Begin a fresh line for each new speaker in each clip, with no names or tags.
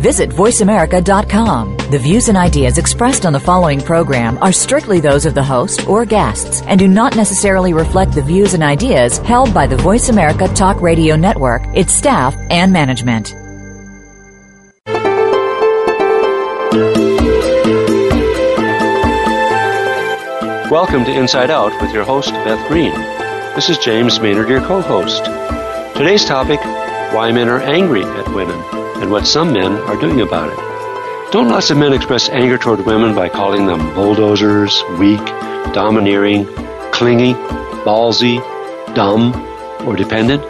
Visit VoiceAmerica.com. The views and ideas expressed on the following program are strictly those of the host or guests and do not necessarily reflect the views and ideas held by the Voice America Talk Radio Network, its staff, and management.
Welcome to Inside Out with your host, Beth Green. This is James Maynard, your co host. Today's topic why men are angry at women and what some men are doing about it. Don't lots of men express anger toward women by calling them bulldozers, weak, domineering, clingy, ballsy, dumb, or dependent?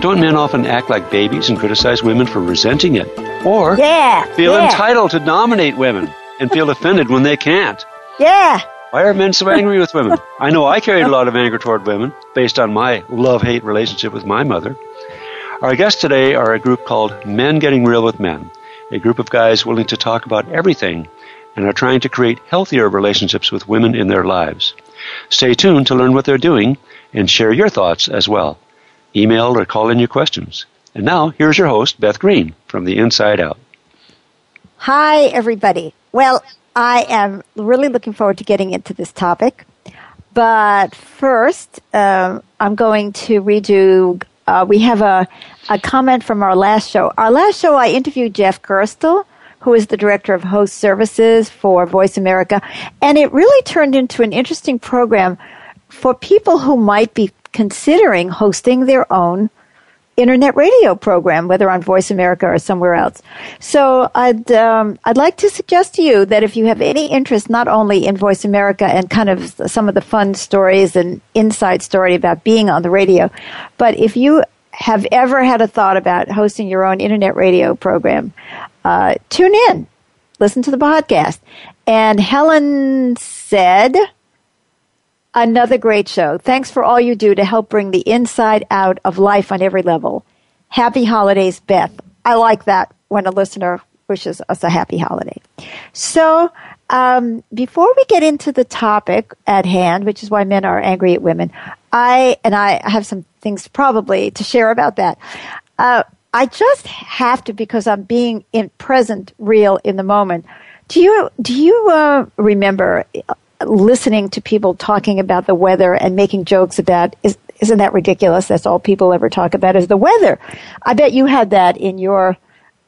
Don't men often act like babies and criticize women for resenting it? Or
yeah,
feel
yeah.
entitled to dominate women and feel offended when they can't?
Yeah.
Why are men so angry with women? I know I carried a lot of anger toward women based on my love hate relationship with my mother. Our guests today are a group called Men Getting Real with Men, a group of guys willing to talk about everything and are trying to create healthier relationships with women in their lives. Stay tuned to learn what they're doing and share your thoughts as well. Email or call in your questions. And now, here's your host, Beth Green, from the Inside Out.
Hi, everybody. Well, I am really looking forward to getting into this topic. But first, um, I'm going to read you. Uh, we have a, a comment from our last show. Our last show, I interviewed Jeff Gerstel, who is the director of host services for Voice America. And it really turned into an interesting program for people who might be considering hosting their own internet radio program, whether on Voice America or somewhere else. So I'd um, I'd like to suggest to you that if you have any interest, not only in Voice America and kind of some of the fun stories and inside story about being on the radio, but if you have ever had a thought about hosting your own internet radio program, uh, tune in, listen to the podcast. And Helen said. Another great show. Thanks for all you do to help bring the inside out of life on every level. Happy holidays, Beth. I like that when a listener wishes us a happy holiday. So, um, before we get into the topic at hand, which is why men are angry at women, I and I have some things probably to share about that. Uh, I just have to because I'm being in present, real in the moment. Do you do you uh, remember listening to people talking about the weather and making jokes about is, isn't that ridiculous? That's all people ever talk about is the weather. I bet you had that in your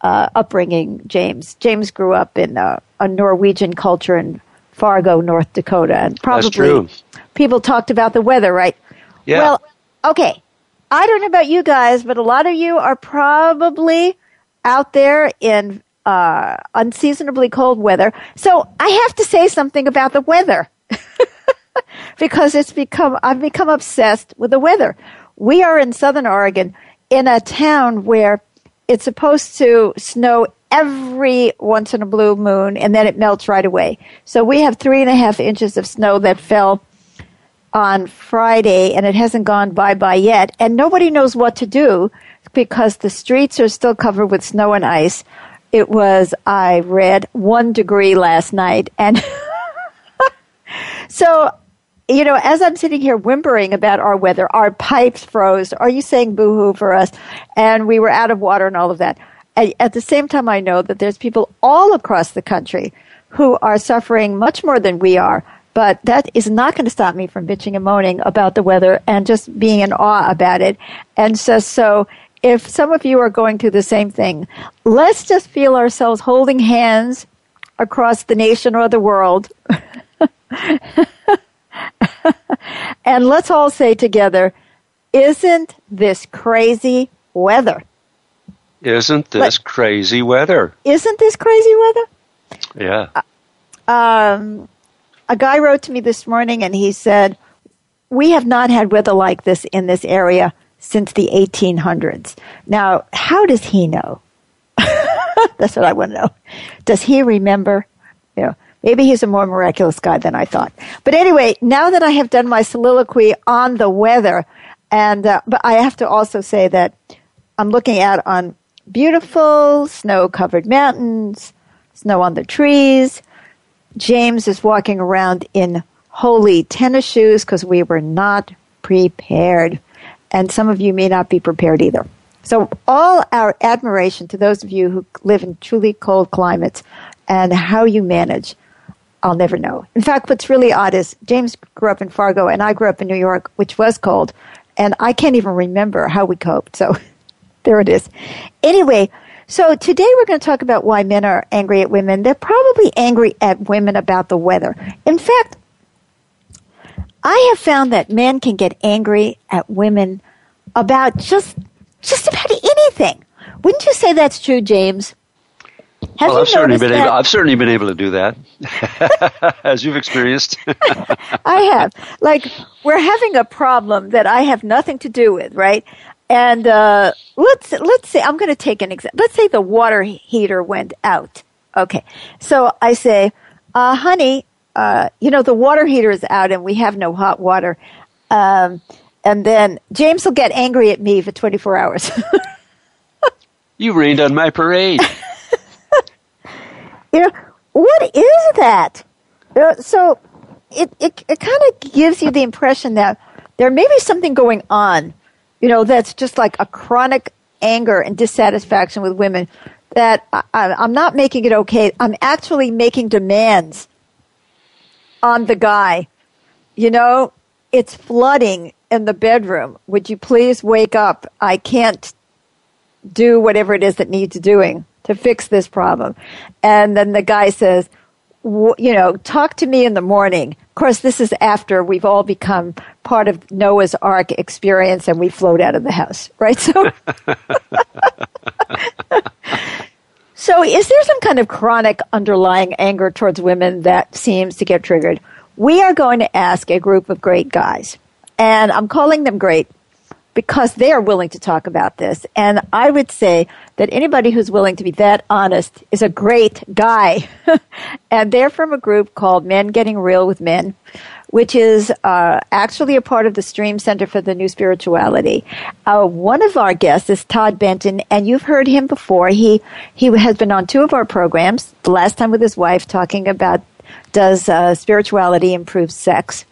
uh, upbringing, James. James grew up in uh, a Norwegian culture in Fargo, North Dakota, and probably people talked about the weather, right?
Yeah.
Well, okay. I don't know about you guys, but a lot of you are probably out there in uh, unseasonably cold weather. So I have to say something about the weather because it's become I've become obsessed with the weather. We are in Southern Oregon in a town where it's supposed to snow every once in a blue moon and then it melts right away. So we have three and a half inches of snow that fell on Friday and it hasn't gone bye bye yet. And nobody knows what to do because the streets are still covered with snow and ice it was, I read, one degree last night. And so, you know, as I'm sitting here whimpering about our weather, our pipes froze. Are you saying boo hoo for us? And we were out of water and all of that. At the same time, I know that there's people all across the country who are suffering much more than we are. But that is not going to stop me from bitching and moaning about the weather and just being in awe about it. And so, so if some of you are going through the same thing, let's just feel ourselves holding hands across the nation or the world. and let's all say together, isn't this crazy weather?
Isn't this crazy weather?
Isn't this crazy weather?
Yeah.
Um, a guy wrote to me this morning and he said, We have not had weather like this in this area since the 1800s. Now, how does he know? That's what I want to know. Does he remember? You know, maybe he's a more miraculous guy than I thought. But anyway, now that I have done my soliloquy on the weather, and uh, but I have to also say that I'm looking at on beautiful snow covered mountains, snow on the trees. James is walking around in holy tennis shoes because we were not prepared. And some of you may not be prepared either. So, all our admiration to those of you who live in truly cold climates and how you manage, I'll never know. In fact, what's really odd is James grew up in Fargo and I grew up in New York, which was cold, and I can't even remember how we coped. So, there it is. Anyway, so today we're going to talk about why men are angry at women. They're probably angry at women about the weather. In fact, I have found that men can get angry at women about just just about anything. Wouldn't you say that's true, James?
Have well, I've certainly been that? able. I've certainly been able to do that, as you've experienced.
I have. Like we're having a problem that I have nothing to do with, right? And uh, let's let's say I'm going to take an example. Let's say the water heater went out. Okay, so I say, uh, "Honey, uh, you know the water heater is out and we have no hot water." Um, and then James will get angry at me for 24 hours.
you rained on my parade.
you know, what is that? Uh, so it, it, it kind of gives you the impression that there may be something going on, you know, that's just like a chronic anger and dissatisfaction with women that I, I'm not making it okay. I'm actually making demands on the guy. You know, it's flooding in the bedroom. Would you please wake up? I can't do whatever it is that needs doing to fix this problem. And then the guy says, you know, talk to me in the morning. Of course, this is after we've all become part of Noah's Ark experience and we float out of the house, right? So, so is there some kind of chronic underlying anger towards women that seems to get triggered? We are going to ask a group of great guys and I'm calling them great because they are willing to talk about this. And I would say that anybody who's willing to be that honest is a great guy. and they're from a group called Men Getting Real with Men, which is uh, actually a part of the Stream Center for the New Spirituality. Uh, one of our guests is Todd Benton, and you've heard him before. He he has been on two of our programs. The last time with his wife, talking about does uh, spirituality improve sex,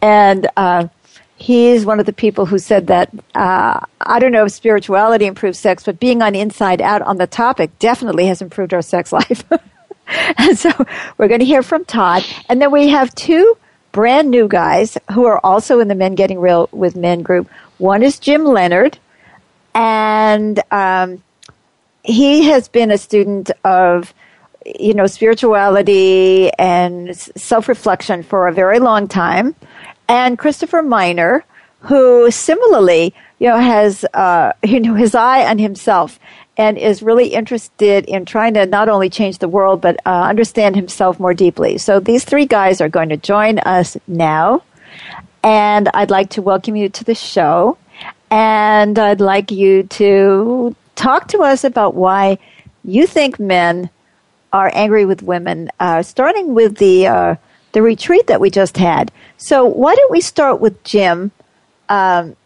and uh, he's one of the people who said that uh, I don't know if spirituality improves sex, but being on Inside Out on the topic definitely has improved our sex life. and so we're going to hear from Todd, and then we have two brand new guys who are also in the Men Getting Real with Men group. One is Jim Leonard, and um, he has been a student of you know spirituality and self-reflection for a very long time and Christopher Miner, who similarly, you know, has uh, you know his eye on himself and is really interested in trying to not only change the world but uh, understand himself more deeply. So these three guys are going to join us now, and I'd like to welcome you to the show, and I'd like you to talk to us about why you think men are angry with women, uh, starting with the uh, the retreat that we just had. So why don't we start with Jim? Um,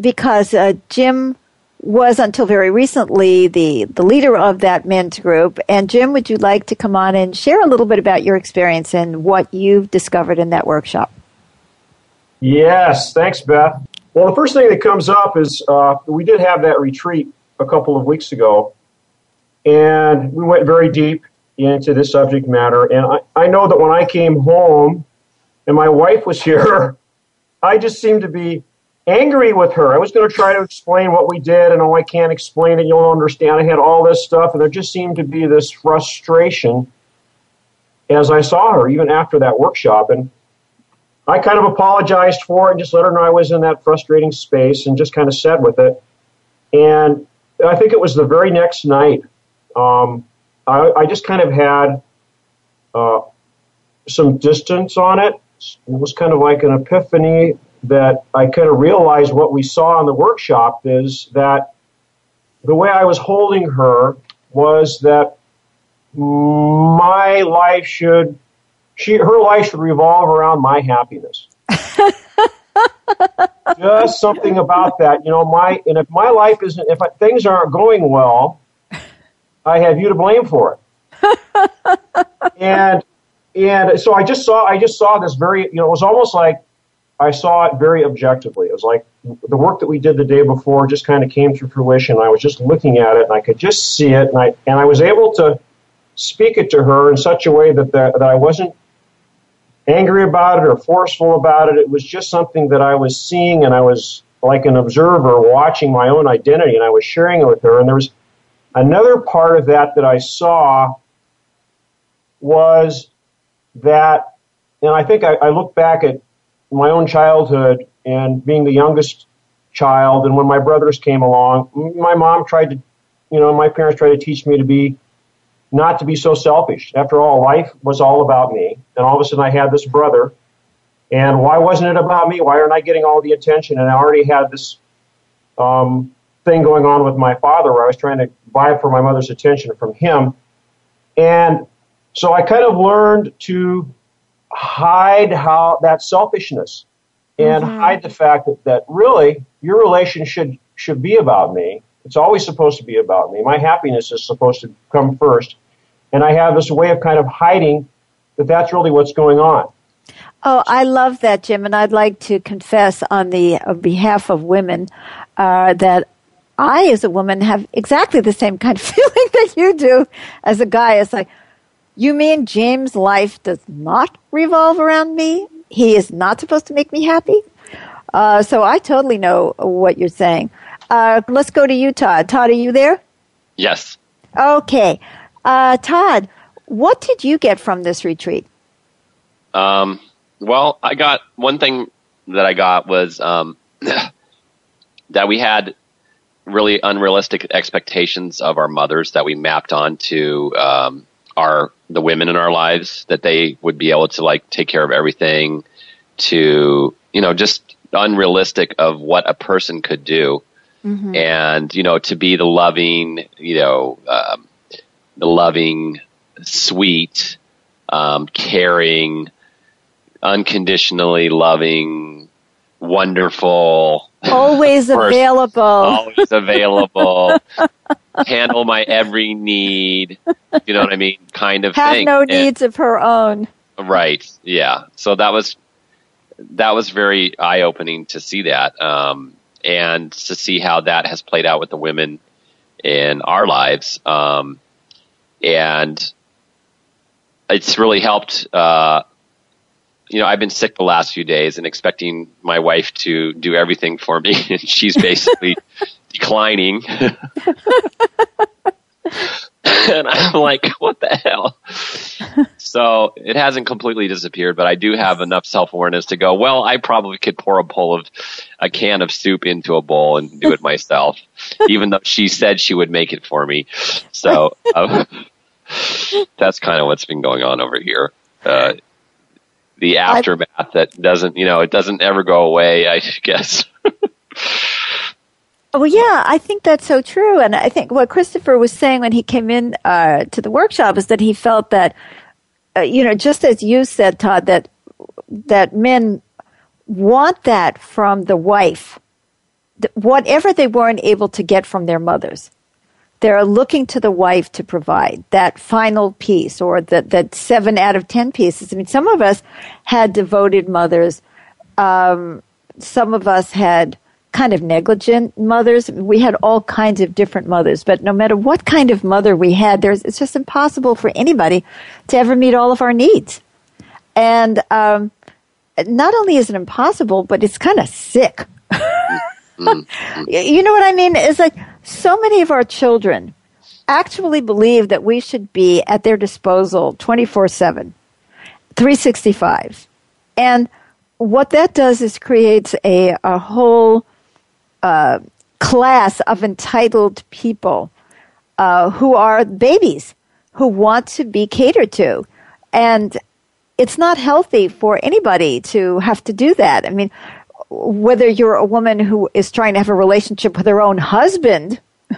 because uh, Jim was until very recently the, the leader of that men's group. And Jim, would you like to come on and share a little bit about your experience and what you've discovered in that workshop?
Yes, thanks, Beth. Well, the first thing that comes up is uh, we did have that retreat a couple of weeks ago, and we went very deep into this subject matter. And I, I know that when I came home and my wife was here, I just seemed to be angry with her. I was going to try to explain what we did, and oh, I can't explain it. You'll understand. I had all this stuff, and there just seemed to be this frustration as I saw her, even after that workshop. And I kind of apologized for it and just let her know I was in that frustrating space and just kind of said with it. And I think it was the very next night. Um, I, I just kind of had uh, some distance on it. It was kind of like an epiphany that I kind of realized what we saw in the workshop is that the way I was holding her was that my life should, she, her life should revolve around my happiness. Just something about that, you know. My and if my life isn't, if things aren't going well, I have you to blame for it. and and so I just saw I just saw this very you know it was almost like I saw it very objectively. It was like the work that we did the day before just kind of came to fruition. I was just looking at it and I could just see it and I and I was able to speak it to her in such a way that the, that I wasn't angry about it or forceful about it. It was just something that I was seeing and I was like an observer watching my own identity and I was sharing it with her and there was another part of that that I saw was that and I think I, I look back at my own childhood and being the youngest child, and when my brothers came along, my mom tried to, you know, my parents tried to teach me to be not to be so selfish. After all, life was all about me, and all of a sudden I had this brother, and why wasn't it about me? Why aren't I getting all the attention? And I already had this um, thing going on with my father where I was trying to vie for my mother's attention from him, and so I kind of learned to hide how that selfishness and mm-hmm. hide the fact that, that really your relation should should be about me. It's always supposed to be about me. My happiness is supposed to come first. And I have this way of kind of hiding that that's really what's going on.
Oh, I love that, Jim, and I'd like to confess on the on behalf of women uh, that I, as a woman, have exactly the same kind of feeling that you do as a guy. It's like, you mean James' life does not revolve around me? He is not supposed to make me happy? Uh, so I totally know what you're saying. Uh, let's go to you, Todd. Todd, are you there?
Yes.
Okay. Uh, Todd, what did you get from this retreat?
Um, well, I got one thing that I got was um, that we had really unrealistic expectations of our mothers that we mapped onto um, our the women in our lives that they would be able to like take care of everything to you know just unrealistic of what a person could do. Mm-hmm. and you know to be the loving you know um, the loving sweet um, caring unconditionally loving wonderful
always available.
Always available handle my every need. You know what I mean? Kind of
have
thing.
no and, needs of her own.
Right. Yeah. So that was that was very eye opening to see that, um, and to see how that has played out with the women in our lives, um, and it's really helped. Uh, you know, I've been sick the last few days and expecting my wife to do everything for me, and she's basically declining. and I'm like, what the hell? so it hasn't completely disappeared, but I do have enough self awareness to go, well, I probably could pour a bowl of a can of soup into a bowl and do it myself, even though she said she would make it for me. So uh, that's kind of what's been going on over here. Uh, the aftermath that doesn't, you know, it doesn't ever go away, I guess.
Well, yeah, I think that's so true. And I think what Christopher was saying when he came in uh, to the workshop is that he felt that, uh, you know, just as you said, Todd, that that men want that from the wife, whatever they weren't able to get from their mothers. They're looking to the wife to provide that final piece or that, that seven out of ten pieces. I mean, some of us had devoted mothers. Um, some of us had kind of negligent mothers. We had all kinds of different mothers, but no matter what kind of mother we had, there's, it's just impossible for anybody to ever meet all of our needs. And um, not only is it impossible, but it's kind of sick. you know what I mean? It's like so many of our children actually believe that we should be at their disposal 24 7, 365. And what that does is creates a, a whole class of entitled people uh, who are babies who want to be catered to. And it's not healthy for anybody to have to do that. I mean, whether you're a woman who is trying to have a relationship with her own husband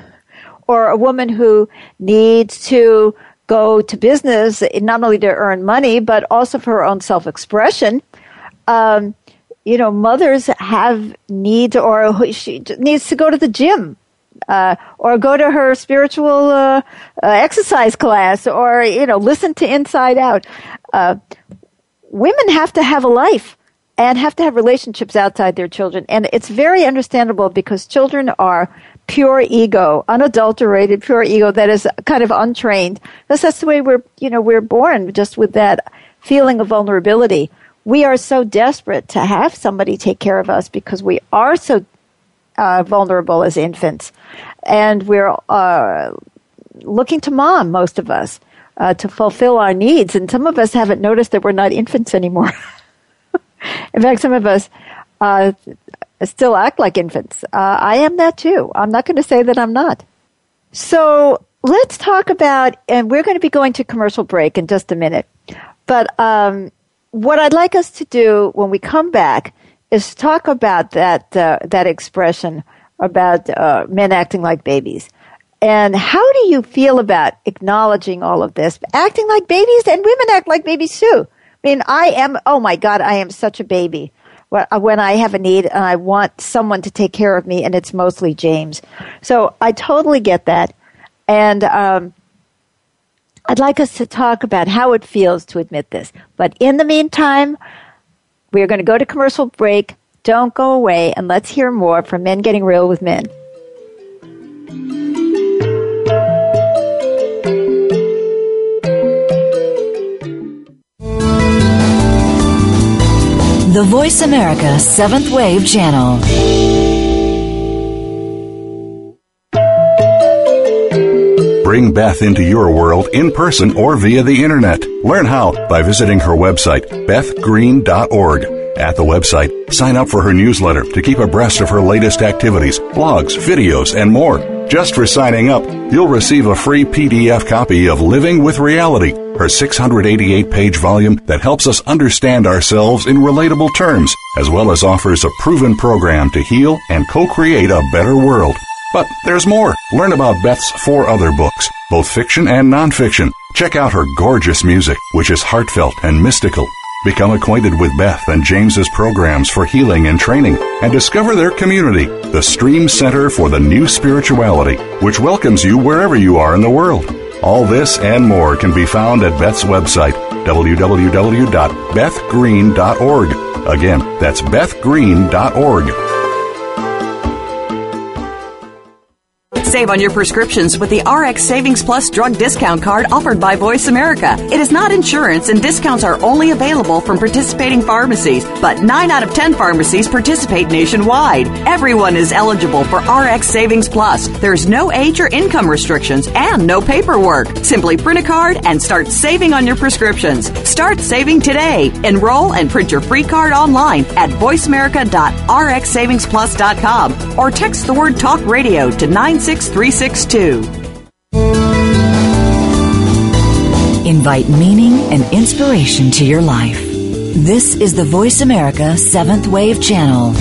or a woman who needs to go to business not only to earn money but also for her own self-expression um, you know, mothers have needs or she needs to go to the gym uh, or go to her spiritual uh, uh, exercise class, or you know, listen to Inside Out. Uh, women have to have a life and have to have relationships outside their children, and it's very understandable because children are pure ego, unadulterated pure ego that is kind of untrained. Because that's the way we're, you know, we're born just with that feeling of vulnerability. We are so desperate to have somebody take care of us because we are so uh, vulnerable as infants, and we're uh, looking to mom, most of us, uh, to fulfill our needs. And some of us haven't noticed that we're not infants anymore. In fact, some of us uh, still act like infants. Uh, I am that too. I'm not going to say that I'm not. So let's talk about, and we're going to be going to commercial break in just a minute. But um, what I'd like us to do when we come back is talk about that uh, that expression about uh, men acting like babies. And how do you feel about acknowledging all of this, acting like babies, and women act like babies too? I mean, I am. Oh my God, I am such a baby when I have a need and I want someone to take care of me, and it's mostly James. So I totally get that. And um, I'd like us to talk about how it feels to admit this. But in the meantime, we're going to go to commercial break. Don't go away, and let's hear more from Men Getting Real with Men.
The Voice America Seventh Wave Channel.
Bring Beth into your world in person or via the internet. Learn how by visiting her website, bethgreen.org. At the website, sign up for her newsletter to keep abreast of her latest activities, blogs, videos, and more. Just for signing up, you'll receive a free PDF copy of Living with Reality her 688 page volume that helps us understand ourselves in relatable terms, as well as offers a proven program to heal and co create a better world. But there's more. Learn about Beth's four other books, both fiction and nonfiction. Check out her gorgeous music, which is heartfelt and mystical. Become acquainted with Beth and James's programs for healing and training, and discover their community, the Stream Center for the New Spirituality, which welcomes you wherever you are in the world. All this and more can be found at Beth's website, www.bethgreen.org. Again, that's bethgreen.org.
Save on your prescriptions with the RX Savings Plus drug discount card offered by Voice America. It is not insurance and discounts are only available from participating pharmacies, but 9 out of 10 pharmacies participate nationwide. Everyone is eligible for RX Savings Plus. There's no age or income restrictions and no paperwork. Simply print a card and start saving on your prescriptions. Start saving today. Enroll and print your free card online at voiceamerica.rxsavingsplus.com or text the word talk radio to 96 6362.
Invite meaning and inspiration to your life. This is the Voice America Seventh Wave Channel.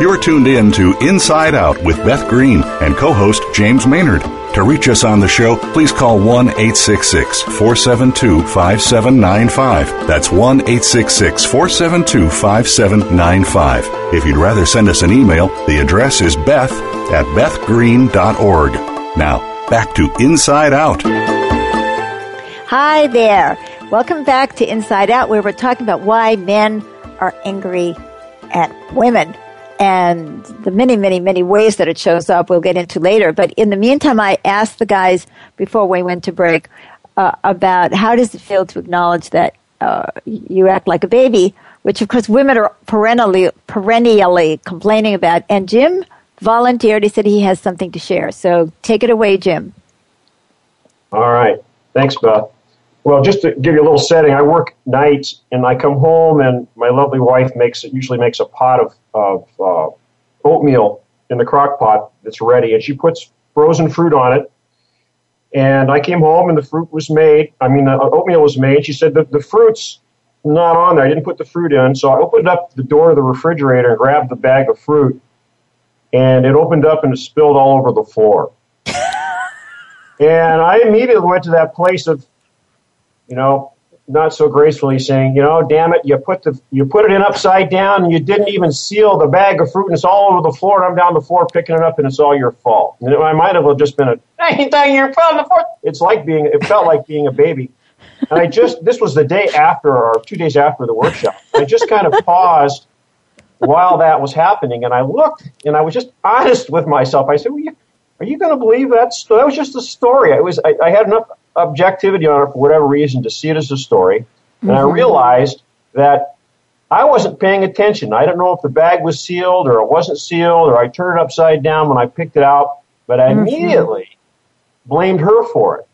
You're tuned in to Inside Out with Beth Green and co host James Maynard. To reach us on the show, please call 1 866 472 5795. That's 1 866 472 5795. If you'd rather send us an email, the address is beth at bethgreen.org. Now, back to Inside Out.
Hi there. Welcome back to Inside Out, where we're talking about why men are angry at women and the many, many, many ways that it shows up we'll get into later. But in the meantime, I asked the guys before we went to break uh, about how does it feel to acknowledge that uh, you act like a baby, which of course women are perennially, perennially complaining about. And Jim volunteered. He said he has something to share. So take it away, Jim.
All right. Thanks, Beth. Well, just to give you a little setting, I work nights and I come home and my lovely wife makes it, usually makes a pot of, of uh, oatmeal in the crock pot that's ready and she puts frozen fruit on it. And I came home and the fruit was made. I mean, the oatmeal was made. She said the, the fruit's not on there. I didn't put the fruit in. So I opened up the door of the refrigerator and grabbed the bag of fruit and it opened up and it spilled all over the floor. and I immediately went to that place of you know, not so gracefully saying, you know, damn it, you put the you put it in upside down and you didn't even seal the bag of fruit and it's all over the floor and I'm down the floor picking it up and it's all your fault. And I might have just been a ain't that your fault. It's like being it felt like being a baby. And I just this was the day after or two days after the workshop. I just kind of paused while that was happening and I looked and I was just honest with myself. I said, well, you, are you going to believe that? That was just a story. I was I, I had enough objectivity on it for whatever reason to see it as a story. And mm-hmm. I realized that I wasn't paying attention. I don't know if the bag was sealed or it wasn't sealed or I turned it upside down when I picked it out, but I mm-hmm. immediately blamed her for it.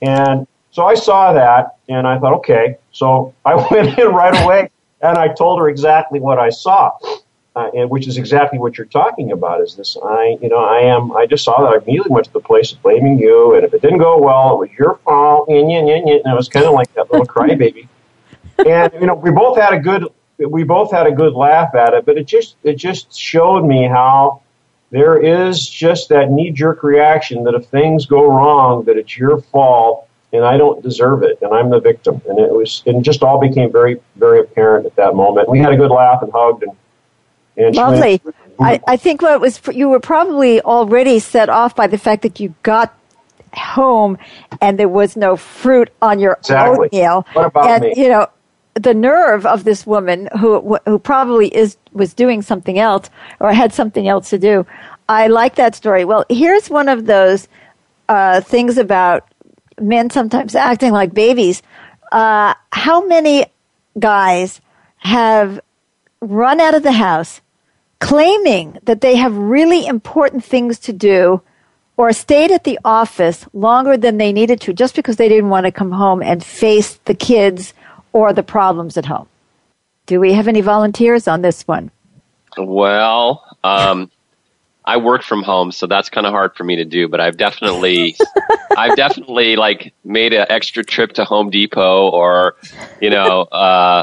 And so I saw that and I thought, okay. So I went in right away and I told her exactly what I saw uh, and which is exactly what you're talking about. Is this I, you know, I am. I just saw that I immediately went to the place of blaming you, and if it didn't go well, it was your fault. And, and, and, and it was kind of like that little crybaby. and you know, we both had a good, we both had a good laugh at it, but it just, it just showed me how there is just that knee jerk reaction that if things go wrong, that it's your fault and I don't deserve it, and I'm the victim. And it was, and just all became very, very apparent at that moment. We had a good laugh and hugged,
and Lovely. I, I think what was you were probably already set off by the fact that you got home and there was no fruit on your
exactly.
oatmeal.
What about
and,
me?
You know, the nerve of this woman who who probably is was doing something else or had something else to do. I like that story. Well, here's one of those uh, things about men sometimes acting like babies. Uh, how many guys have run out of the house claiming that they have really important things to do or stayed at the office longer than they needed to just because they didn't want to come home and face the kids or the problems at home. Do we have any volunteers on this one?
Well, um, I work from home, so that's kind of hard for me to do. But I've definitely, I've definitely like made an extra trip to Home Depot, or you know, uh,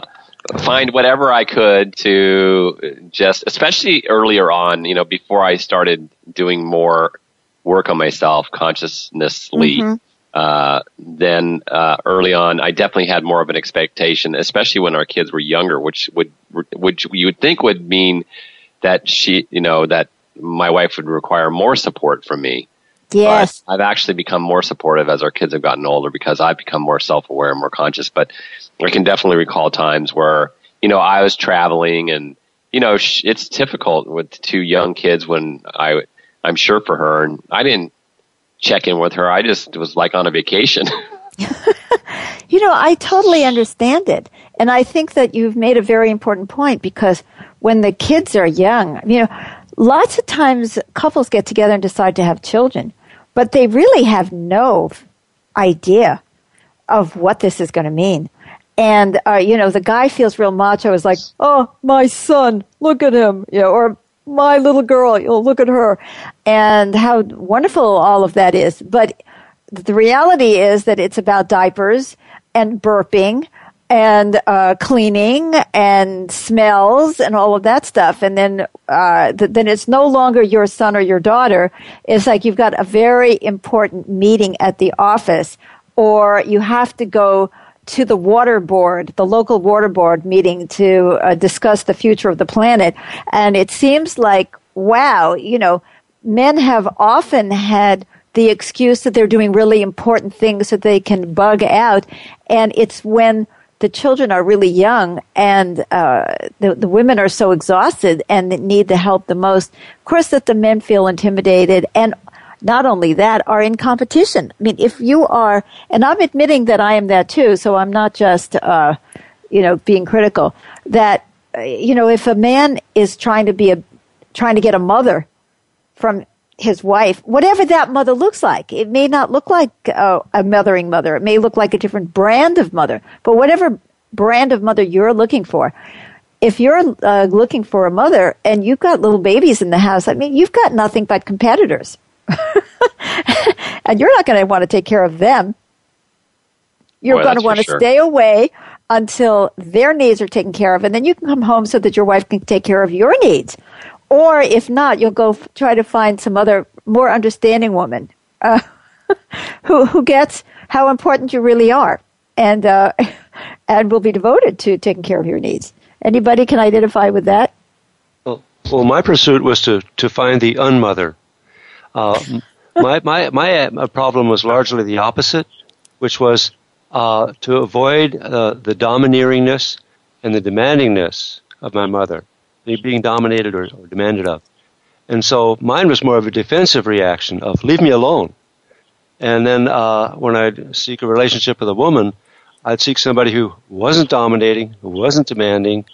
find whatever I could to just, especially earlier on, you know, before I started doing more work on myself consciousnessly. Mm-hmm. Uh, then uh, early on, I definitely had more of an expectation, especially when our kids were younger, which would which you would think would mean that she, you know, that my wife would require more support from me.
Yes.
But I've actually become more supportive as our kids have gotten older because I've become more self aware and more conscious. But I can definitely recall times where, you know, I was traveling and, you know, it's difficult with two young kids when I, I'm sure for her and I didn't check in with her. I just was like on a vacation.
you know, I totally understand it. And I think that you've made a very important point because when the kids are young, you know, lots of times couples get together and decide to have children but they really have no idea of what this is going to mean. And, uh, you know, the guy feels real macho. Is like, oh, my son, look at him. You know, or my little girl, you know, look at her. And how wonderful all of that is. But the reality is that it's about diapers and burping and uh, cleaning and smells and all of that stuff. And then, uh, th- then it's no longer your son or your daughter. It's like you've got a very important meeting at the office, or you have to go to the water board, the local water board meeting to uh, discuss the future of the planet. And it seems like, wow, you know, men have often had the excuse that they're doing really important things that they can bug out. And it's when the children are really young and uh, the, the women are so exhausted and need the help the most. Of course, that the men feel intimidated and not only that, are in competition. I mean, if you are, and I'm admitting that I am that too, so I'm not just, uh, you know, being critical, that, uh, you know, if a man is trying to be a, trying to get a mother from his wife, whatever that mother looks like. It may not look like uh, a mothering mother. It may look like a different brand of mother. But whatever brand of mother you're looking for, if you're uh, looking for a mother and you've got little babies in the house, I mean, you've got nothing but competitors. and you're not going to want to take care of them. You're going to want to
sure.
stay away until their needs are taken care of, and then you can come home so that your wife can take care of your needs. Or if not, you'll go f- try to find some other more understanding woman uh, who who gets how important you really are and uh, and will be devoted to taking care of your needs. Anybody can identify with that?
Well, well my pursuit was to, to find the unmother. Uh, my, my, my uh, problem was largely the opposite, which was uh, to avoid uh, the domineeringness and the demandingness of my mother, being dominated or, or demanded of. And so mine was more of a defensive reaction of leave me alone. And then uh, when I'd seek a relationship with a woman, I'd seek somebody who wasn't dominating, who wasn't demanding,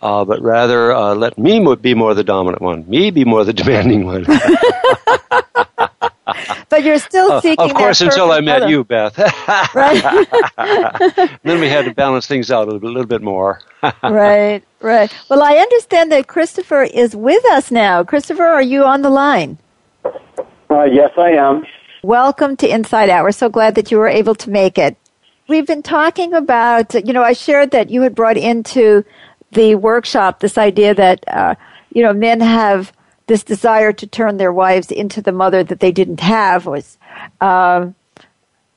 uh, but rather uh, let me be more the dominant one, me be more the demanding one.
but you're still seeking.
Uh, of course, until I met
mother.
you, Beth.
right.
then we had to balance things out a little, a little bit more.
right, right. Well, I understand that Christopher is with us now. Christopher, are you on the line?
Uh, yes, I am.
Welcome to Inside Out. We're so glad that you were able to make it. We've been talking about, you know, I shared that you had brought into the workshop this idea that, uh, you know, men have this desire to turn their wives into the mother that they didn't have was, um,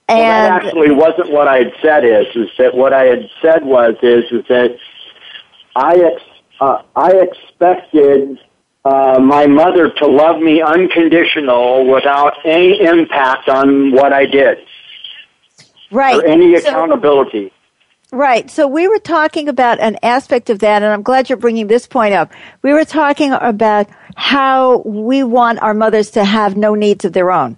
and
well, that actually wasn't what I had said. Is is that what I had said was is is that I ex, uh, I expected uh, my mother to love me unconditional without any impact on what I did.
Right.
Or any accountability.
So, right. So we were talking about an aspect of that, and I'm glad you're bringing this point up. We were talking about how we want our mothers to have no needs of their own.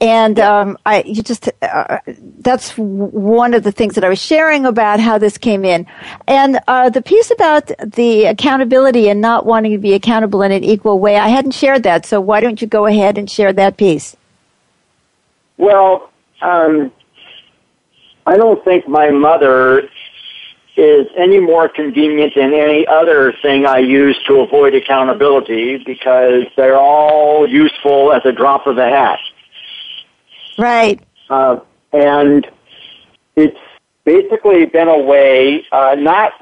And um, I, you just uh, that's one of the things that I was sharing about how this came in, and uh, the piece about the accountability and not wanting to be accountable in an equal way. I hadn't shared that, so why don't you go ahead and share that piece?
Well, um, I don't think my mother is any more convenient than any other thing I use to avoid accountability because they're all useful at the drop of a hat.
Right.
Uh, and it's basically been a way, uh, not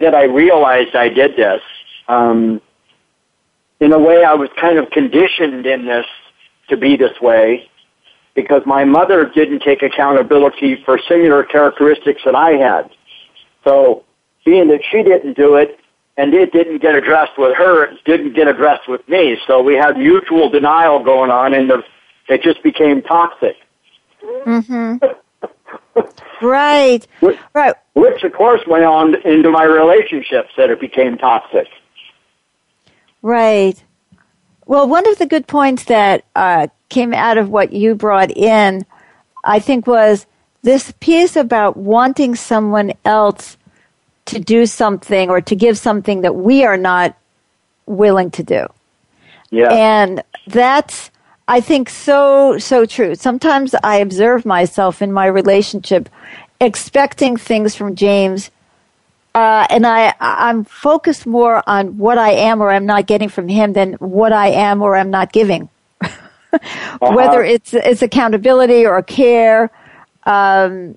that I realized I did this. Um, in a way, I was kind of conditioned in this to be this way because my mother didn't take accountability for similar characteristics that I had. So, being that she didn't do it and it didn't get addressed with her, it didn't get addressed with me. So we had mutual denial going on and the, it just became toxic.
Mm-hmm. right.
Which,
right.
Which, of course, went on into my relationships that it became toxic.
Right. Well, one of the good points that uh, came out of what you brought in, I think, was this piece about wanting someone else to do something or to give something that we are not willing to do.
Yeah.
And that's, I think, so, so true. Sometimes I observe myself in my relationship expecting things from James. Uh, and I, I'm focused more on what I am or I'm not getting from him than what I am or I'm not giving. uh-huh. Whether it's, it's accountability or care, um,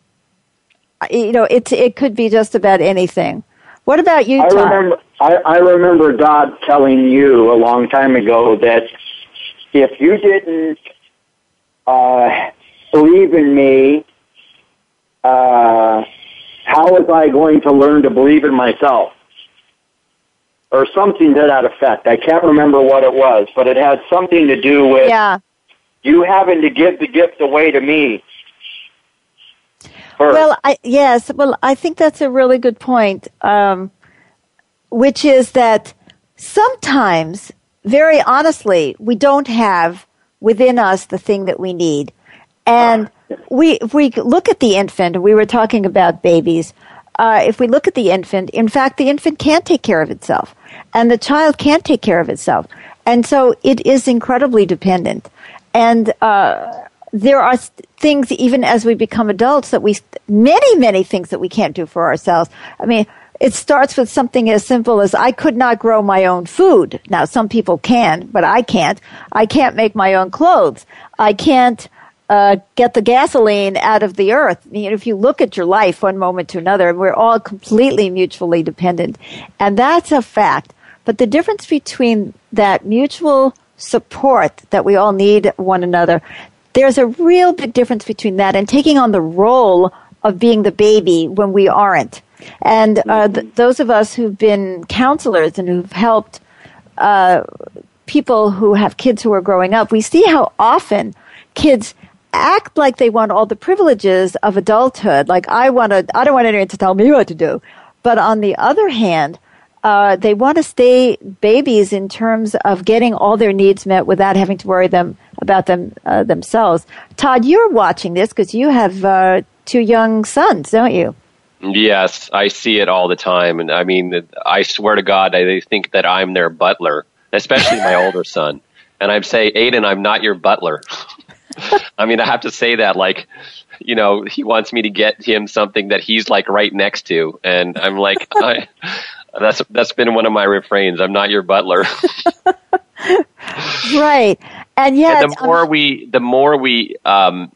you know, it it could be just about anything. What about you,
I
Tom?
remember, I, I remember God telling you a long time ago that if you didn't uh, believe in me, uh, how was I going to learn to believe in myself? Or something to that effect. I can't remember what it was, but it had something to do with
yeah.
you having to give the gift away to me. First.
Well, I, yes. Well, I think that's a really good point, um, which is that sometimes, very honestly, we don't have within us the thing that we need. And we, if we look at the infant, we were talking about babies. Uh, if we look at the infant, in fact, the infant can't take care of itself, and the child can't take care of itself, and so it is incredibly dependent. And uh, there are things, even as we become adults, that we many, many things that we can't do for ourselves. I mean, it starts with something as simple as I could not grow my own food. Now, some people can, but I can't. I can't make my own clothes. I can't uh, get the gasoline out of the earth. You know, if you look at your life one moment to another, we're all completely mutually dependent. And that's a fact. But the difference between that mutual support that we all need one another, there's a real big difference between that and taking on the role of being the baby when we aren't. And uh, th- those of us who've been counselors and who've helped uh, people who have kids who are growing up, we see how often kids act like they want all the privileges of adulthood. Like I want to, I don't want anyone to tell me what to do. But on the other hand, uh, they want to stay babies in terms of getting all their needs met without having to worry them about them uh, themselves. Todd, you're watching this because you have uh, two young sons, don't you?
Yes, I see it all the time, and I mean, I swear to God, they think that I'm their butler, especially my older son. And I say, Aiden, I'm not your butler. I mean, I have to say that like, you know, he wants me to get him something that he's like right next to, and I'm like, I, that's that's been one of my refrains. I'm not your butler.
right, and
yeah, the more um, we, the more we, um,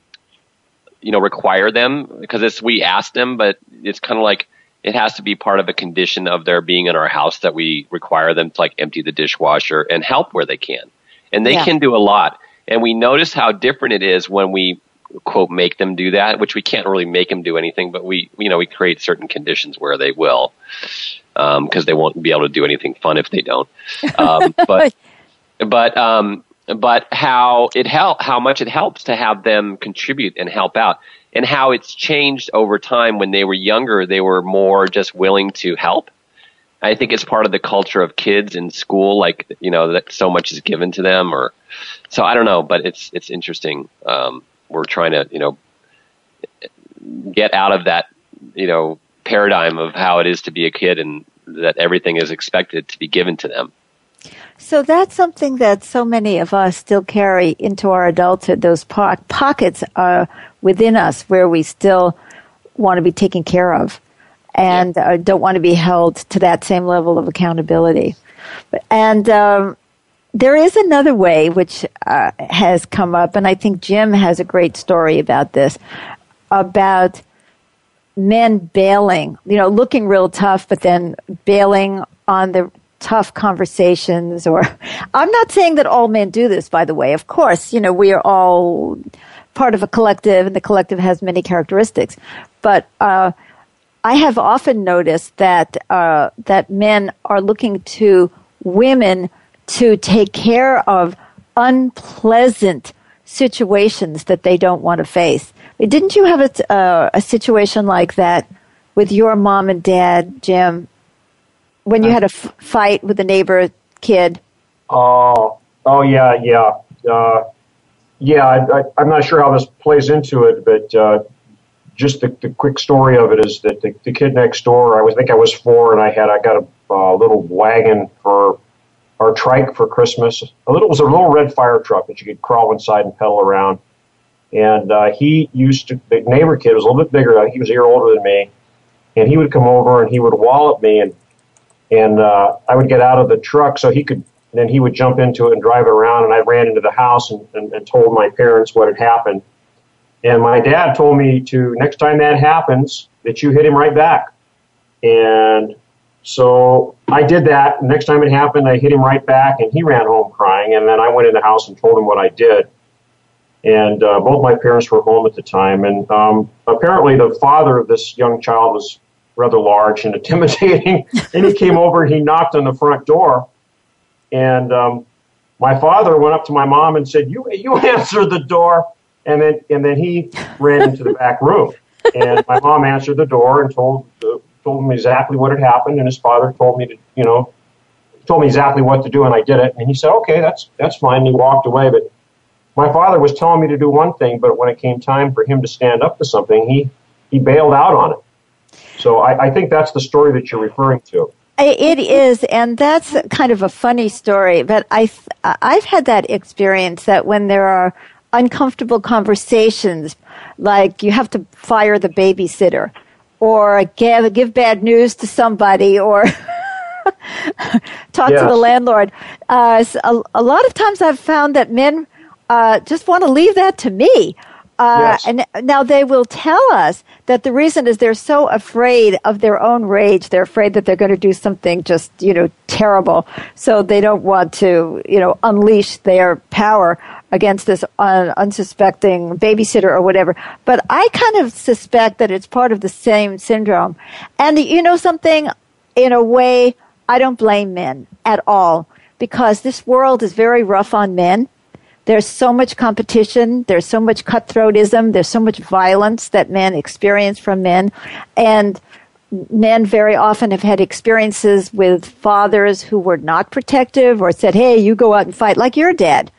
you know, require them because it's we ask them, but it's kind of like it has to be part of a condition of their being in our house that we require them to like empty the dishwasher and help where they can, and they yeah. can do a lot. And we notice how different it is when we quote make them do that, which we can't really make them do anything, but we you know we create certain conditions where they will because um, they won't be able to do anything fun if they don't. Um, but but um, but how it help how much it helps to have them contribute and help out, and how it's changed over time. When they were younger, they were more just willing to help. I think it's part of the culture of kids in school, like you know that so much is given to them, or so I don't know, but it's it's interesting. Um, we're trying to you know get out of that you know paradigm of how it is to be a kid and that everything is expected to be given to them.
So that's something that so many of us still carry into our adulthood. Those po- pockets are within us where we still want to be taken care of and yeah. uh, don't want to be held to that same level of accountability. And um, there is another way which uh, has come up, and I think Jim has a great story about this about men bailing, you know, looking real tough, but then bailing on the tough conversations or I'm not saying that all men do this, by the way. Of course, you know, we are all part of a collective and the collective has many characteristics. But, uh, I have often noticed that, uh, that men are looking to women to take care of unpleasant situations that they don't want to face. Didn't you have a, uh, a situation like that with your mom and dad, Jim, when you uh, had a f- fight with a neighbor kid?
Oh, oh yeah, yeah, uh, yeah. I, am not sure how this plays into it, but uh, just the, the, quick story of it is that the, the, kid next door. I was I think I was four, and I had I got a uh, little wagon for our trike for Christmas. A little it was a little red fire truck that you could crawl inside and pedal around. And uh, he used to, the neighbor kid was a little bit bigger. He was a year older than me. And he would come over and he would wallop me and, and uh, I would get out of the truck so he could, then he would jump into it and drive it around. And I ran into the house and, and, and told my parents what had happened. And my dad told me to, next time that happens, that you hit him right back. And so I did that. Next time it happened, I hit him right back and he ran home crying. And then I went in the house and told him what I did and uh, both my parents were home at the time. And um, apparently, the father of this young child was rather large and intimidating. and he came over and he knocked on the front door, and um, my father went up to my mom and said, "You you answer the door." And then and then he ran into the back room, and my mom answered the door and told uh, told him exactly what had happened, and his father told me to you know told me exactly what to do, and I did it. And he said, "Okay, that's that's fine." And he walked away, but my father was telling me to do one thing, but when it came time for him to stand up to something, he, he bailed out on it. So I, I think that's the story that you're referring to.
It is, and that's kind of a funny story. But I, I've had that experience that when there are uncomfortable conversations, like you have to fire the babysitter, or give give bad news to somebody, or talk yes. to the landlord. Uh, a, a lot of times, I've found that men uh, just want to leave that to me. Uh, yes. And now they will tell us that the reason is they're so afraid of their own rage. They're afraid that they're going to do something just, you know, terrible. So they don't want to, you know, unleash their power. Against this uh, unsuspecting babysitter or whatever. But I kind of suspect that it's part of the same syndrome. And you know something? In a way, I don't blame men at all because this world is very rough on men. There's so much competition. There's so much cutthroatism. There's so much violence that men experience from men. And men very often have had experiences with fathers who were not protective or said, Hey, you go out and fight like your dad,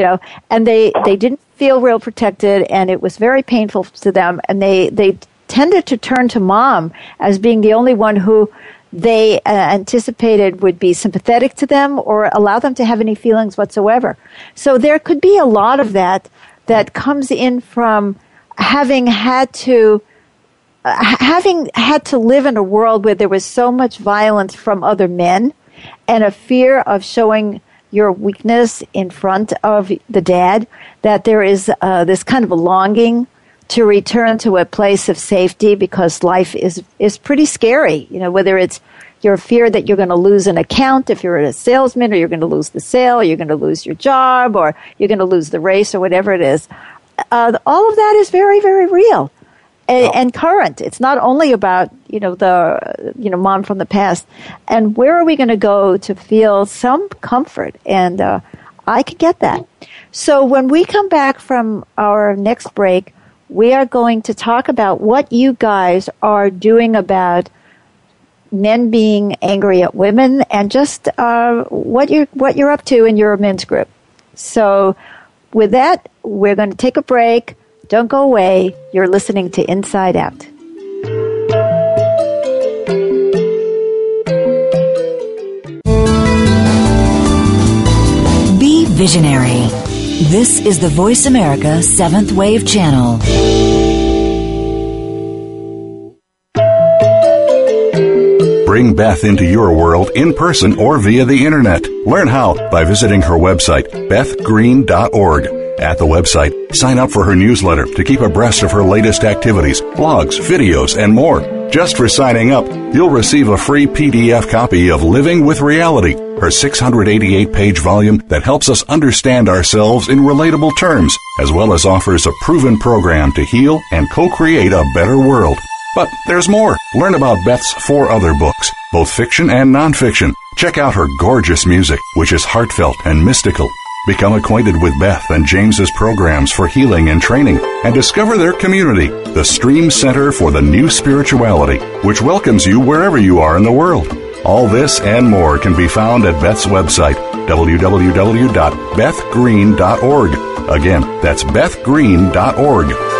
you know, and they, they didn't feel real protected and it was very painful to them. And they, they tended to turn to mom as being the only one who they uh, anticipated would be sympathetic to them or allow them to have any feelings whatsoever. So there could be a lot of that that comes in from having had to uh, having had to live in a world where there was so much violence from other men and a fear of showing your weakness in front of the dad that there is uh, this kind of a longing to return to a place of safety because life is is pretty scary. You know, whether it's your fear that you're going to lose an account if you're a salesman, or you're going to lose the sale, you're going to lose your job, or you're going to lose the race, or whatever it is. Uh, all of that is very, very real and, oh. and, current. It's not only about you know the you know mom from the past. And where are we going to go to feel some comfort? And uh, I could get that. So when we come back from our next break, we are going to talk about what you guys are doing about men being angry at women and just uh, what you're what you're up to in your men's group. So, with that, we're going to take a break. Don't go away. You're listening to Inside Out.
Be visionary. This is the Voice America Seventh Wave Channel.
Bring Beth into your world in person or via the internet. Learn how by visiting her website, bethgreen.org. At the website, sign up for her newsletter to keep abreast of her latest activities, blogs, videos, and more. Just for signing up, you'll receive a free PDF copy of Living with Reality her 688 page volume that helps us understand ourselves in relatable terms, as well as offers a proven program to heal and co create a better world. But there's more. Learn about Beth's four other books, both fiction and nonfiction. Check out her gorgeous music, which is heartfelt and mystical. Become acquainted with Beth and James's programs for healing and training and discover their community, the Stream Center for the New Spirituality, which welcomes you wherever you are in the world. All this and more can be found at Beth's website, www.bethgreen.org. Again, that's bethgreen.org.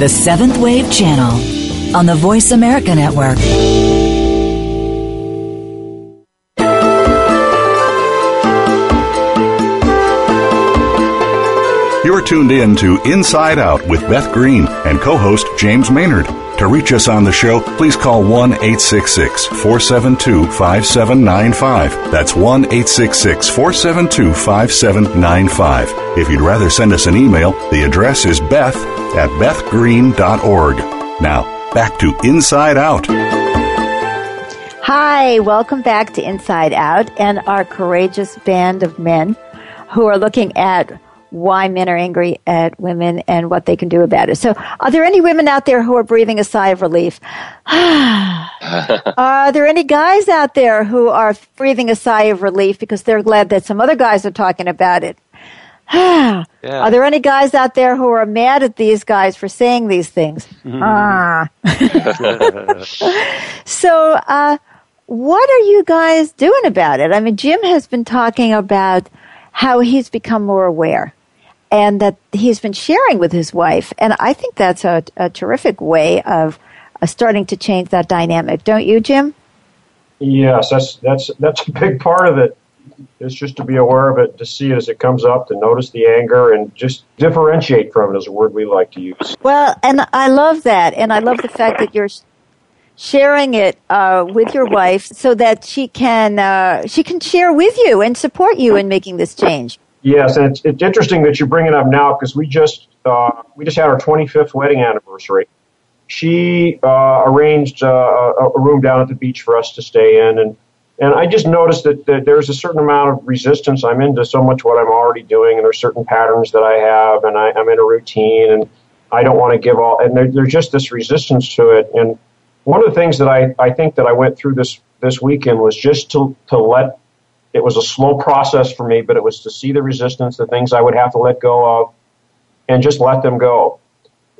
The Seventh Wave Channel on the Voice America Network.
You're tuned in to Inside Out with Beth Green and co host James Maynard. To reach us on the show, please call 1 866 472 5795. That's 1 866 472 5795. If you'd rather send us an email, the address is beth at bethgreen.org. Now, back to Inside Out.
Hi, welcome back to Inside Out and our courageous band of men who are looking at why men are angry at women and what they can do about it. So, are there any women out there who are breathing a sigh of relief? are there any guys out there who are breathing a sigh of relief because they're glad that some other guys are talking about it? yeah. Are there any guys out there who are mad at these guys for saying these things? ah. so, uh, what are you guys doing about it? I mean, Jim has been talking about how he's become more aware and that he's been sharing with his wife. And I think that's a, a terrific way of uh, starting to change that dynamic, don't you, Jim?
Yes, that's that's that's a big part of it. It's just to be aware of it, to see it as it comes up, to notice the anger, and just differentiate from it is a word we like to use.
Well, and I love that, and I love the fact that you're sharing it uh, with your wife so that she can uh, she can share with you and support you in making this change.
Yes, and it's, it's interesting that you bring it up now because we just uh, we just had our 25th wedding anniversary. She uh, arranged uh, a room down at the beach for us to stay in, and and I just noticed that, that there's a certain amount of resistance. I'm into so much what I'm already doing, and there's certain patterns that I have, and I, I'm in a routine, and I don't want to give all. And there, there's just this resistance to it, and one of the things that I, I think that I went through this this weekend was just to to let it was a slow process for me, but it was to see the resistance, the things I would have to let go of, and just let them go,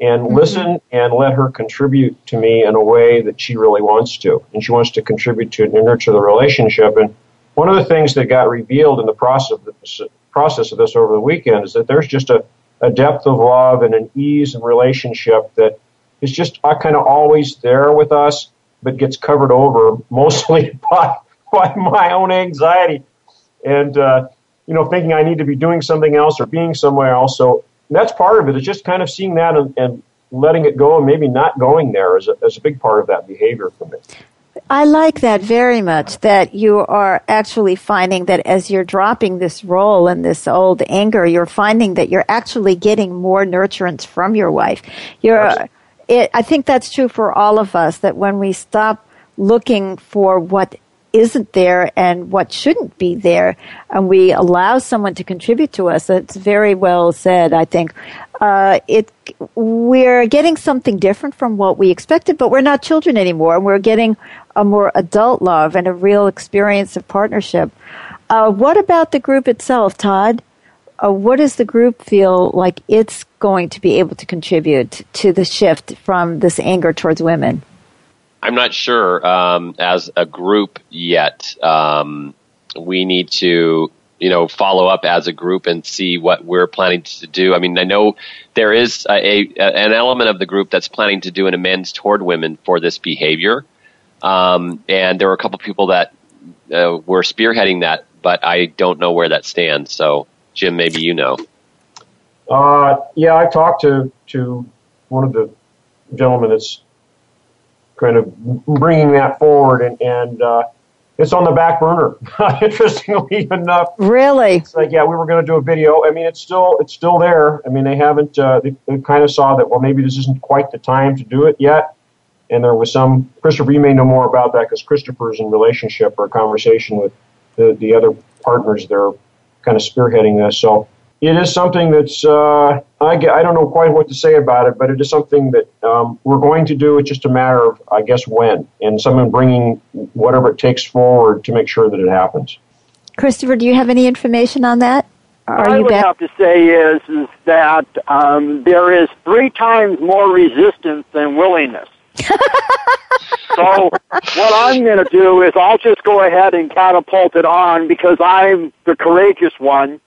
and mm-hmm. listen and let her contribute to me in a way that she really wants to, and she wants to contribute to and nurture the relationship. And one of the things that got revealed in the process of this, process of this over the weekend is that there's just a, a depth of love and an ease in relationship that is just kind of always there with us, but gets covered over mostly by, by my own anxiety and, uh, you know, thinking I need to be doing something else or being somewhere else. So that's part of. It's just kind of seeing that and, and letting it go and maybe not going there is a, is a big part of that behavior for me.
I like that very much that you are actually finding that as you're dropping this role and this old anger, you're finding that you're actually getting more nurturance from your wife. You're, it, I think that's true for all of us that when we stop looking for what isn't there and what shouldn't be there, and we allow someone to contribute to us, That's very well said, I think. Uh, it, we're getting something different from what we expected, but we're not children anymore. And we're getting a more adult love and a real experience of partnership. Uh, what about the group itself, Todd? uh, what does the group feel like it's going to be able to contribute to the shift from this anger towards women?
I'm not sure um, as a group yet. Um, we need to, you know, follow up as a group and see what we're planning to do. I mean, I know there is a, a an element of the group that's planning to do an amends toward women for this behavior, um, and there were a couple people that uh, were spearheading that, but I don't know where that stands. So Jim, maybe you know.
Uh, yeah, I talked to to one of the gentlemen that's kind of bringing that forward, and, and uh, it's on the back burner. Interestingly enough,
really,
it's like yeah, we were going to do a video. I mean, it's still it's still there. I mean, they haven't. Uh, they, they kind of saw that. Well, maybe this isn't quite the time to do it yet. And there was some Christopher. You may know more about that because Christopher's in relationship or conversation with the the other partners there kind of spearheading this. So it is something that's uh, I, I don't know quite what to say about it, but it is something that um, we're going to do. It's just a matter of I guess when and someone bringing whatever it takes forward to make sure that it happens.
Christopher, do you have any information on that?
Are I would back? have to say is, is that um, there is three times more resistance than willingness. so what I'm going to do is I'll just go ahead and catapult it on because I'm the courageous one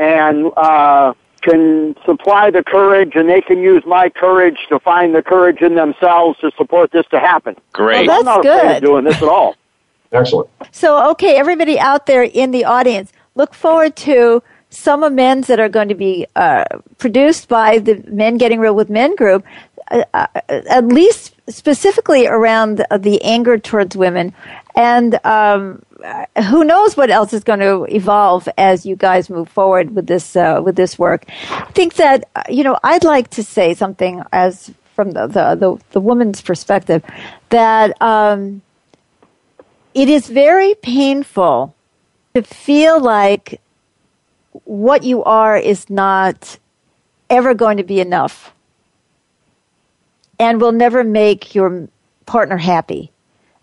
and uh, can supply the courage, and they can use my courage to find the courage in themselves to support this to happen.
Great.
Well, that's
I'm not
good.
afraid of doing this at all.
Excellent.
So, okay, everybody out there in the audience, look forward to some amends that are going to be uh, produced by the Men Getting Real with Men group, uh, at least specifically around the, the anger towards women. And um, who knows what else is going to evolve as you guys move forward with this uh, with this work. I think that uh, you know I'd like to say something as from the the, the, the woman's perspective that um, it is very painful to feel like what you are is not ever going to be enough and will never make your partner happy.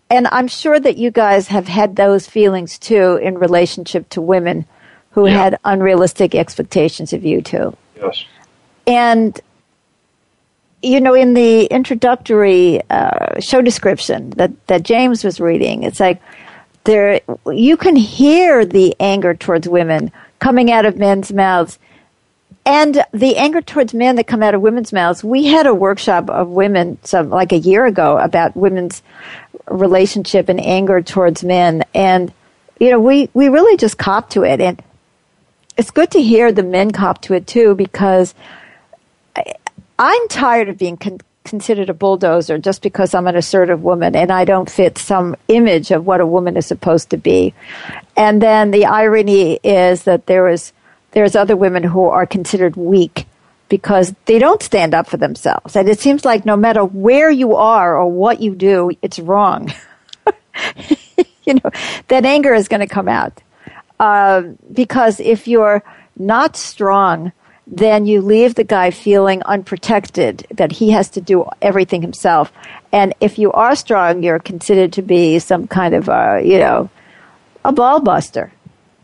And I'm sure that you guys have had those feelings too in relationship to women who yeah. had unrealistic expectations of you too.
Yes.
And you know, in the introductory uh, show description that, that James was reading, it's like there you can hear the anger towards women coming out of men's mouths and the anger towards men that come out of women's mouths, we had a workshop of women some like a year ago about women's relationship and anger towards men. And, you know, we, we really just cop to it. And it's good to hear the men cop to it too because I, I'm tired of being con- considered a bulldozer just because I'm an assertive woman and I don't fit some image of what a woman is supposed to be. And then the irony is that there is there's other women who are considered weak because they don't stand up for themselves. And it seems like no matter where you are or what you do, it's wrong. you know, that anger is going to come out. Uh, because if you're not strong, then you leave the guy feeling unprotected, that he has to do everything himself. And if you are strong, you're considered to be some kind of, a, you know, a ball buster.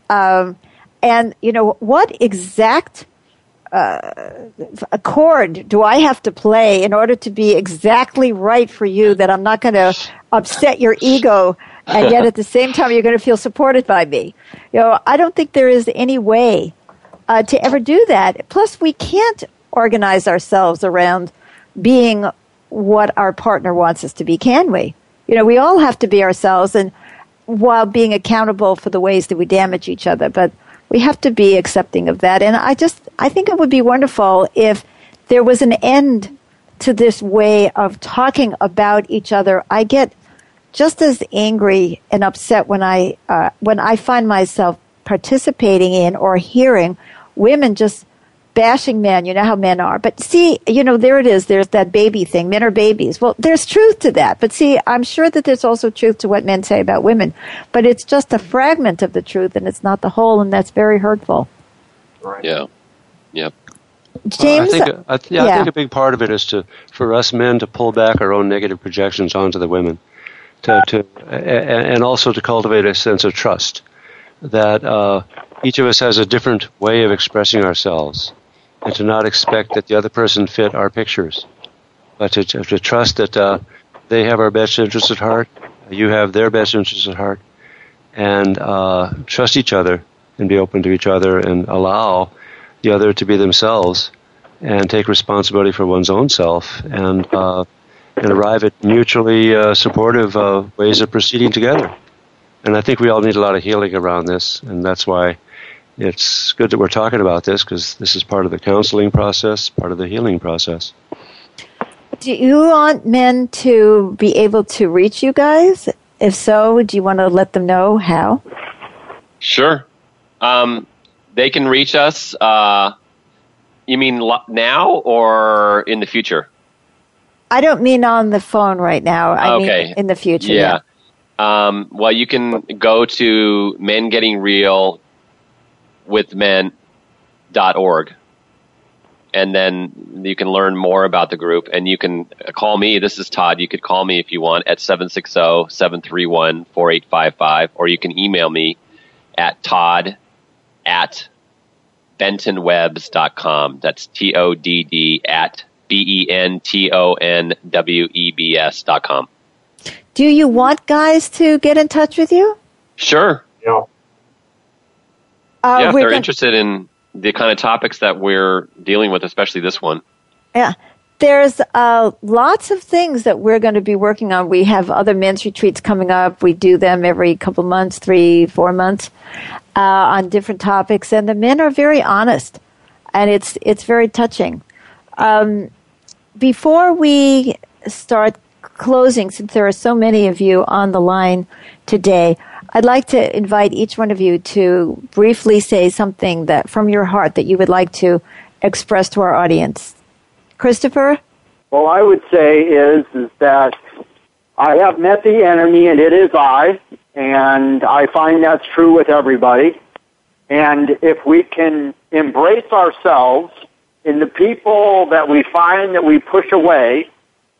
Um, and, you know, what exact uh, chord do I have to play in order to be exactly right for you that I'm not going to upset your ego and yet at the same time you're going to feel supported by me? You know, I don't think there is any way uh, to ever do that. Plus, we can't organize ourselves around being what our partner wants us to be, can we? You know, we all have to be ourselves and while being accountable for the ways that we damage each other. But we have to be accepting of that. And I just, I think it would be wonderful if there was an end to this way of talking about each other. I get just as angry and upset when I, uh, when I find myself participating in or hearing women just bashing men. You know how men are. But see, you know, there it is. There's that baby thing. Men are babies. Well, there's truth to that. But see, I'm sure that there's also truth to what men say about women. But it's just a fragment of the truth and it's not the whole. And that's very hurtful.
Right. Yeah. Yep.
James,
I think, I, yeah, yeah, I think a big part of it is to for us men to pull back our own negative projections onto the women, to, to and also to cultivate a sense of trust that uh, each of us has a different way of expressing ourselves and to not expect that the other person fit our pictures, but to, to trust that uh, they have our best interests at heart, you have their best interests at heart, and uh, trust each other and be open to each other and allow the other to be themselves and take responsibility for one's own self and uh, and arrive at mutually uh, supportive uh, ways of proceeding together. And I think we all need a lot of healing around this, and that's why it's good that we're talking about this because this is part of the counseling process, part of the healing process.
Do you want men to be able to reach you guys? If so, do you want to let them know how?
Sure. Um, they can reach us. Uh, you mean now or in the future?
I don't mean on the phone right now. I
okay.
mean in the future.
Yeah. yeah. Um, well, you can go to Men Getting Real withmen.org. And then you can learn more about the group and you can call me. This is Todd. You could call me if you want at 760 731 4855, or you can email me at todd at bentonwebs.com. That's T O D D at B E N T O N W E B S dot com.
Do you want guys to get in touch with you?
Sure.
Yeah.
Uh, yeah, if they're gonna, interested in the kind of topics that we're dealing with, especially this one.
Yeah. There's uh, lots of things that we're going to be working on. We have other men's retreats coming up. We do them every couple months, three, four months, uh, on different topics, and the men are very honest, and it's it's very touching. Um, before we start closing, since there are so many of you on the line today, I'd like to invite each one of you to briefly say something that from your heart that you would like to express to our audience. Christopher?
Well, I would say is, is that I have met the enemy and it is I, and I find that's true with everybody. And if we can embrace ourselves in the people that we find that we push away,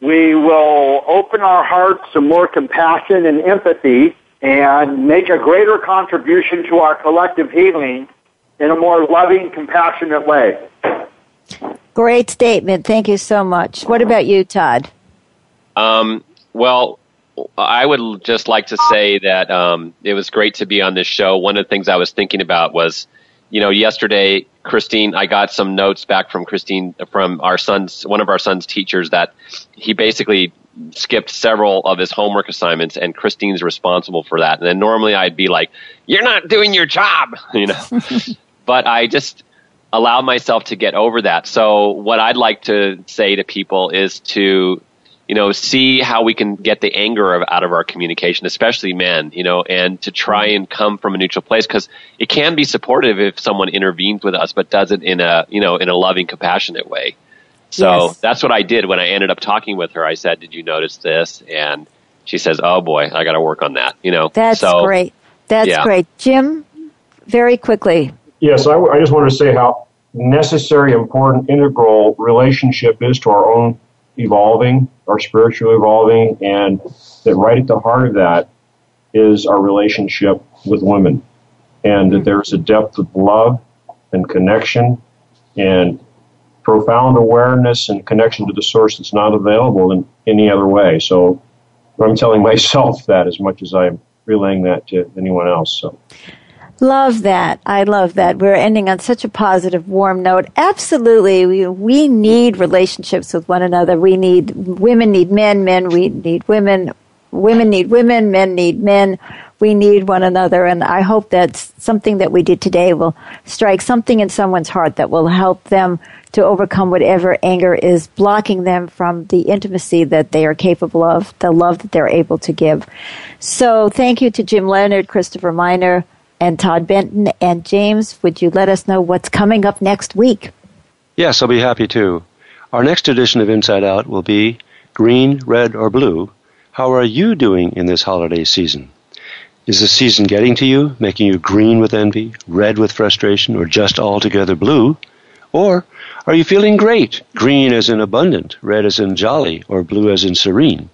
we will open our hearts to more compassion and empathy and make a greater contribution to our collective healing in a more loving, compassionate way.
Great statement. Thank you so much. What about you, Todd?
Um, well, I would just like to say that um, it was great to be on this show. One of the things I was thinking about was, you know, yesterday, Christine, I got some notes back from Christine from our son's one of our son's teachers that he basically skipped several of his homework assignments, and Christine's responsible for that. And then normally I'd be like, "You're not doing your job," you know. but I just allowed myself to get over that. So what I'd like to say to people is to you know, see how we can get the anger of, out of our communication, especially men, you know, and to try and come from a neutral place because it can be supportive if someone intervenes with us, but does it in a, you know, in a loving, compassionate way. So yes. that's what I did when I ended up talking with her. I said, "Did you notice this?" And she says, "Oh boy, I got to work on that." You know,
that's
so,
great. That's yeah. great, Jim. Very quickly.
Yes, I, I just wanted to say how necessary, important, integral relationship is to our own evolving, our spiritual evolving, and that right at the heart of that is our relationship with women, and that mm-hmm. there's a depth of love and connection and profound awareness and connection to the source that's not available in any other way. So I'm telling myself that as much as I'm relaying that to anyone else. So.
Love that. I love that. We're ending on such a positive, warm note. Absolutely. We, we need relationships with one another. We need, women need men, men we need women, women need women, men need men. We need one another. And I hope that something that we did today will strike something in someone's heart that will help them to overcome whatever anger is blocking them from the intimacy that they are capable of, the love that they're able to give. So thank you to Jim Leonard, Christopher Miner, and Todd Benton. And James, would you let us know what's coming up next week?
Yes, I'll be happy to. Our next edition of Inside Out will be Green, Red, or Blue. How are you doing in this holiday season? Is the season getting to you, making you green with envy, red with frustration, or just altogether blue? Or are you feeling great, green as in abundant, red as in jolly, or blue as in serene?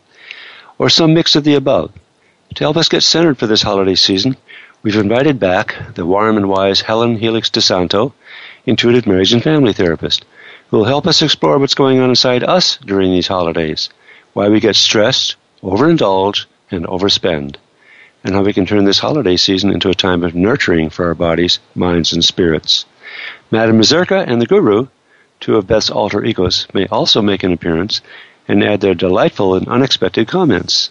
Or some mix of the above? To help us get centered for this holiday season, we've invited back the warm and wise Helen Helix DeSanto, intuitive marriage and family therapist, who will help us explore what's going on inside us during these holidays, why we get stressed, overindulge, and overspend, and how we can turn this holiday season into a time of nurturing for our bodies, minds, and spirits. Madame Mazurka and the Guru, two of Beth's alter egos, may also make an appearance and add their delightful and unexpected comments.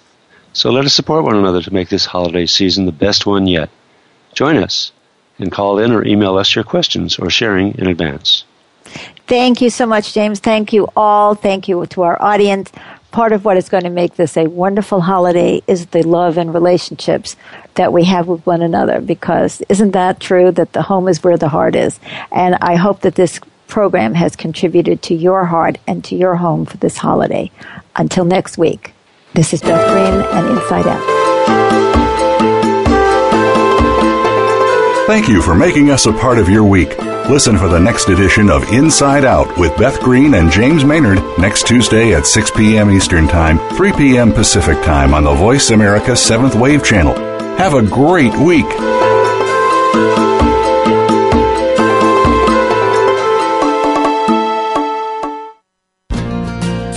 So let us support one another to make this holiday season the best one yet. Join us and call in or email us your questions or sharing in advance.
Thank you so much, James. Thank you all. Thank you to our audience part of what is going to make this a wonderful holiday is the love and relationships that we have with one another because isn't that true that the home is where the heart is? And i hope that this program has contributed to your heart and to your home for this holiday. Until next week this is beth green and inside out.
Thank you for making us a part of your week. Listen for the next edition of Inside Out with Beth Green and James Maynard next Tuesday at 6 p.m. Eastern Time, 3 p.m. Pacific Time on the Voice America 7th Wave Channel. Have a great week.